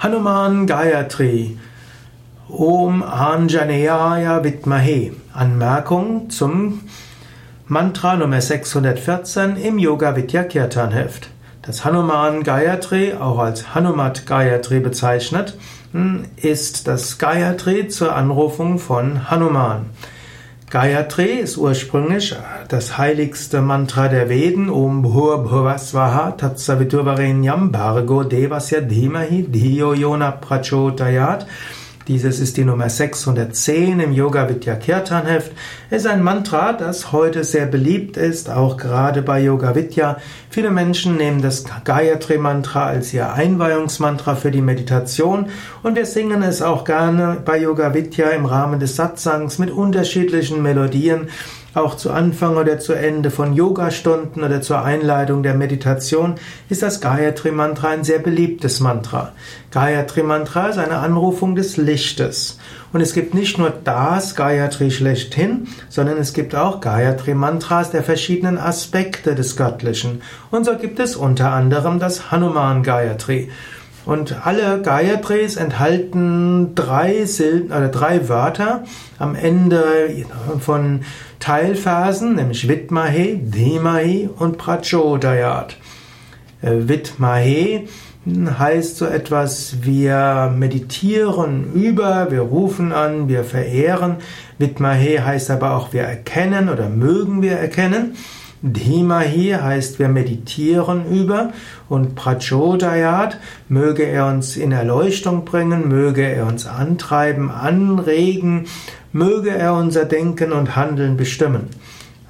Hanuman Gayatri. Om Anjaneyaya Vidmahe. Anmerkung zum Mantra Nummer 614 im Yoga Vidya Kirtan Heft. Das Hanuman Gayatri, auch als Hanumat Gayatri bezeichnet, hm, ist das Gayatri zur Anrufung von Hanuman. Gayatri ist ursprünglich das heiligste Mantra der Veden, Om Bhur Bhuvasvaha Tatsaviturvarenyam Bhargo Devasya Dhimahi Dhiyo Yona Prachodayat. Dieses ist die Nummer 610 im Yoga Vidya Kirtan Heft. Ist ein Mantra, das heute sehr beliebt ist, auch gerade bei Yoga Vidya. Viele Menschen nehmen das Gayatri Mantra als ihr Einweihungsmantra für die Meditation und wir singen es auch gerne bei Yoga Vidya im Rahmen des Satsangs mit unterschiedlichen Melodien auch zu Anfang oder zu Ende von Yogastunden oder zur Einleitung der Meditation ist das Gayatri Mantra ein sehr beliebtes Mantra. Gayatri Mantra ist eine Anrufung des Lichtes. Und es gibt nicht nur das Gayatri schlechthin, sondern es gibt auch Gayatri Mantras der verschiedenen Aspekte des Göttlichen. Und so gibt es unter anderem das Hanuman Gayatri. Und alle Gayatris enthalten drei Silben oder drei Wörter am Ende von Teilphasen, nämlich Vidmahe, Dhimahi und Prachodayat. Äh, Vidmahe heißt so etwas, wir meditieren über, wir rufen an, wir verehren. Vidmahe heißt aber auch, wir erkennen oder mögen wir erkennen. Dhimahi heißt, wir meditieren über und Prachodayat möge er uns in Erleuchtung bringen, möge er uns antreiben, anregen, möge er unser Denken und Handeln bestimmen.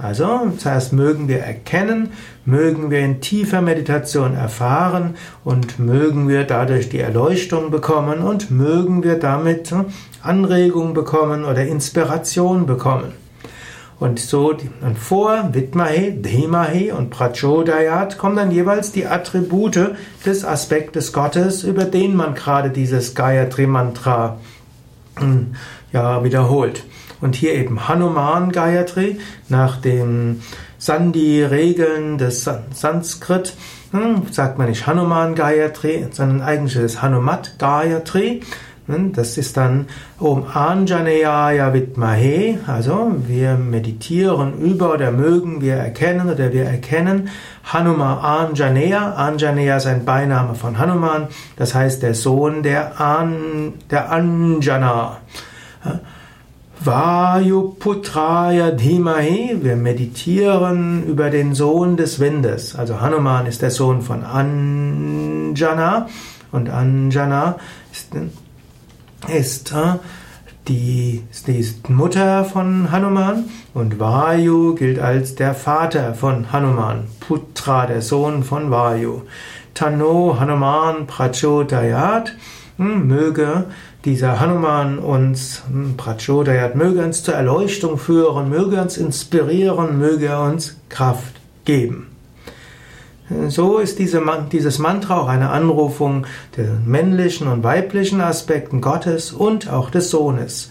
Also, zuerst mögen wir erkennen, mögen wir in tiefer Meditation erfahren und mögen wir dadurch die Erleuchtung bekommen und mögen wir damit Anregung bekommen oder Inspiration bekommen. Und so und vor Vidmahe, Dhimahe und Prachodayat kommen dann jeweils die Attribute des Aspektes Gottes, über den man gerade dieses Gayatri Mantra hm, ja, wiederholt. Und hier eben Hanuman Gayatri nach den Sandhi-Regeln des Sanskrit hm, sagt man nicht Hanuman Gayatri, sondern eigentlich ist es Hanumat Gayatri. Hm, das ist dann Om Anjaneyaya Vidmahe, also wir meditieren über oder mögen wir erkennen oder wir erkennen Hanuma Anjaneya. Anjaneya ist ein Beiname von Hanuman, das heißt der Sohn der, An, der Anjana. Vayuputraya Dhimahi, wir meditieren über den Sohn des Windes. Also Hanuman ist der Sohn von Anjana und Anjana ist ist die, die Mutter von Hanuman und Vayu gilt als der Vater von Hanuman, Putra, der Sohn von Vayu. Tano Hanuman Prachodayat, hm, möge dieser Hanuman uns, hm, Prachodayat, möge uns zur Erleuchtung führen, möge uns inspirieren, möge uns Kraft geben. So ist diese, dieses Mantra auch eine Anrufung der männlichen und weiblichen Aspekten Gottes und auch des Sohnes.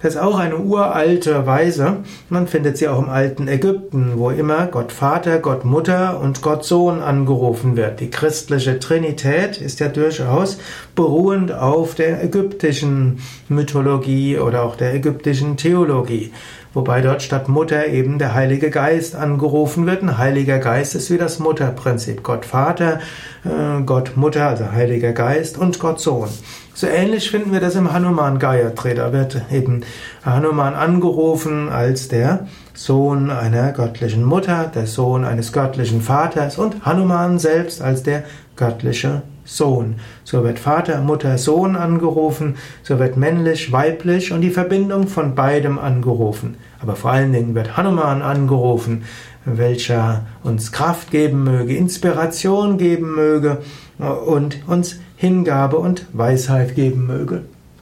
Das ist auch eine uralte Weise. Man findet sie auch im alten Ägypten, wo immer Gott Vater, Gott Mutter und Gott Sohn angerufen wird. Die christliche Trinität ist ja durchaus beruhend auf der ägyptischen Mythologie oder auch der ägyptischen Theologie wobei dort statt Mutter eben der Heilige Geist angerufen wird. Ein Heiliger Geist ist wie das Mutterprinzip. Gott Vater, äh, Gott Mutter, also Heiliger Geist und Gott Sohn. So ähnlich finden wir das im Hanuman Gayatri. Da wird eben Hanuman angerufen als der Sohn einer göttlichen Mutter, der Sohn eines göttlichen Vaters und Hanuman selbst als der göttliche Sohn. So wird Vater, Mutter, Sohn angerufen, so wird männlich, weiblich und die Verbindung von beidem angerufen. Aber vor allen Dingen wird Hanuman angerufen, welcher uns Kraft geben möge, Inspiration geben möge und uns Hingabe und Weisheit geben möge.